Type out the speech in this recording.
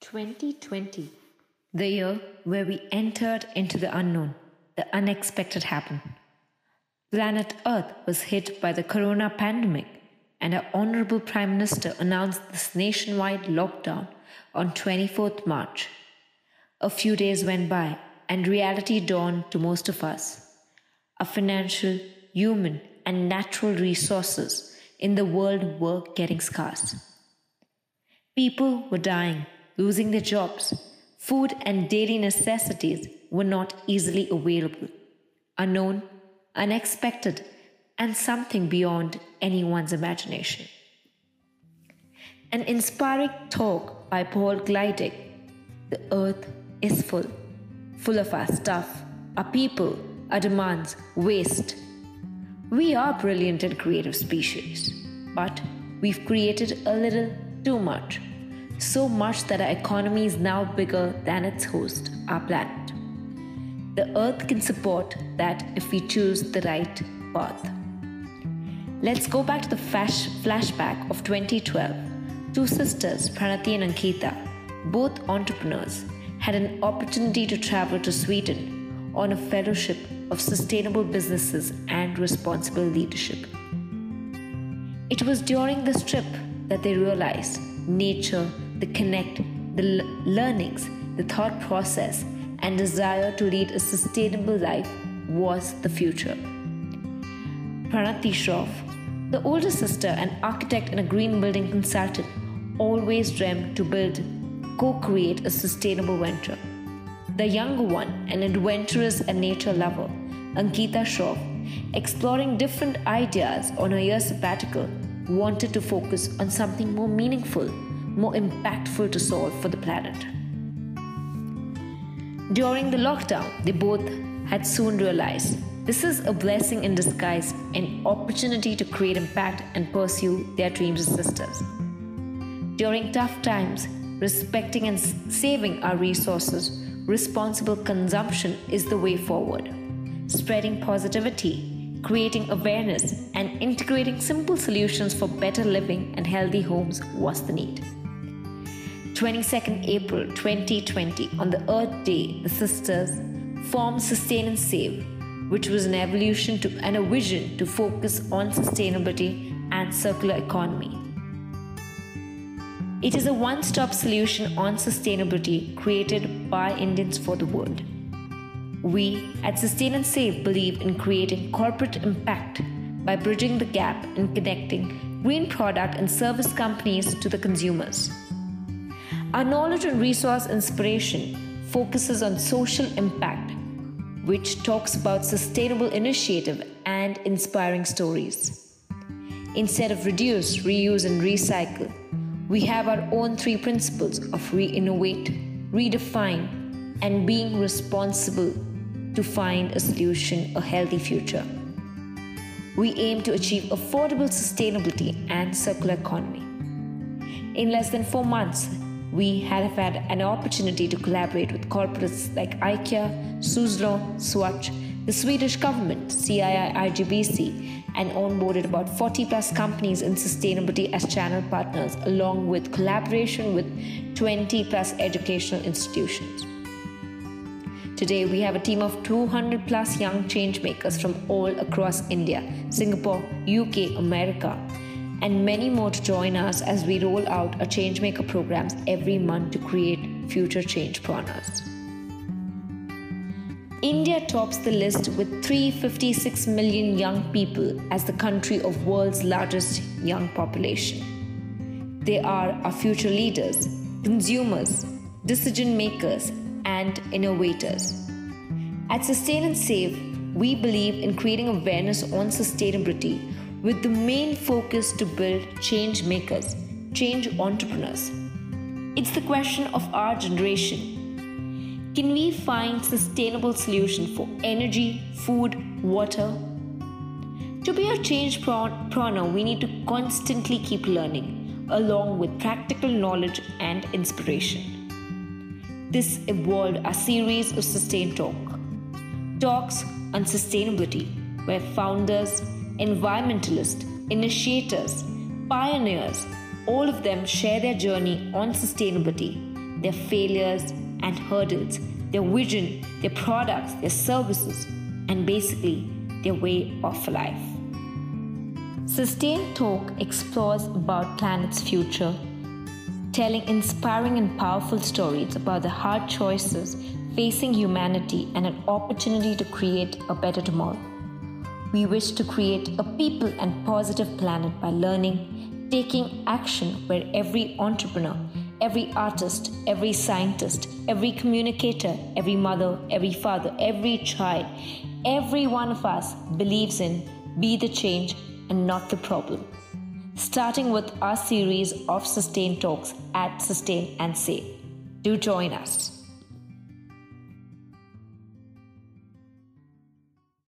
2020, the year where we entered into the unknown, the unexpected happened. Planet Earth was hit by the corona pandemic, and our Honorable Prime Minister announced this nationwide lockdown on 24th March. A few days went by, and reality dawned to most of us. Our financial, human, and natural resources in the world were getting scarce. People were dying, losing their jobs. Food and daily necessities were not easily available, unknown, unexpected, and something beyond anyone's imagination. An inspiring talk by Paul Gilding The earth is full, full of our stuff, our people, our demands, waste. We are brilliant and creative species, but we've created a little too much so much that our economy is now bigger than its host, our planet. The Earth can support that if we choose the right path. Let's go back to the flash- flashback of 2012. Two sisters, Pranati and Ankita, both entrepreneurs, had an opportunity to travel to Sweden on a fellowship of sustainable businesses and responsible leadership. It was during this trip that they realized nature the connect, the learnings, the thought process, and desire to lead a sustainable life was the future. Pranati Shroff, the older sister and architect and a green building consultant, always dreamed to build, co create a sustainable venture. The younger one, an adventurous and nature lover, Ankita Shroff, exploring different ideas on her year sabbatical, wanted to focus on something more meaningful more impactful to solve for the planet. During the lockdown, they both had soon realized this is a blessing in disguise, an opportunity to create impact and pursue their dreams as sisters. During tough times, respecting and saving our resources, responsible consumption is the way forward. Spreading positivity, creating awareness, and integrating simple solutions for better living and healthy homes was the need. 22nd April 2020, on the Earth Day, the sisters formed Sustain and Save, which was an evolution to, and a vision to focus on sustainability and circular economy. It is a one stop solution on sustainability created by Indians for the world. We at Sustain and Save believe in creating corporate impact by bridging the gap and connecting green product and service companies to the consumers. Our knowledge and resource inspiration focuses on social impact, which talks about sustainable initiative and inspiring stories. Instead of reduce, reuse, and recycle, we have our own three principles of re innovate, redefine, and being responsible to find a solution, a healthy future. We aim to achieve affordable sustainability and circular economy. In less than four months, we have had an opportunity to collaborate with corporates like IKEA, Suzlon, Swatch, the Swedish government, CII IGBC, and onboarded about 40 plus companies in sustainability as channel partners, along with collaboration with 20 plus educational institutions. Today, we have a team of 200 plus young change makers from all across India, Singapore, UK, America, and many more to join us as we roll out our Changemaker programs every month to create future change prannas. India tops the list with 356 million young people as the country of world's largest young population. They are our future leaders, consumers, decision makers, and innovators. At Sustain and Save, we believe in creating awareness on sustainability with the main focus to build change makers, change entrepreneurs. It's the question of our generation. Can we find sustainable solution for energy, food, water? To be a change prana, we need to constantly keep learning, along with practical knowledge and inspiration. This evolved a series of Sustain Talk. Talks on sustainability, where founders, environmentalists, initiators, pioneers, all of them share their journey on sustainability, their failures and hurdles, their vision, their products, their services, and basically their way of life. Sustain Talk explores about planet's future, telling inspiring and powerful stories about the hard choices facing humanity and an opportunity to create a better tomorrow. We wish to create a people and positive planet by learning, taking action where every entrepreneur, every artist, every scientist, every communicator, every mother, every father, every child, every one of us believes in be the change and not the problem. Starting with our series of Sustain Talks at Sustain and Save. Do join us.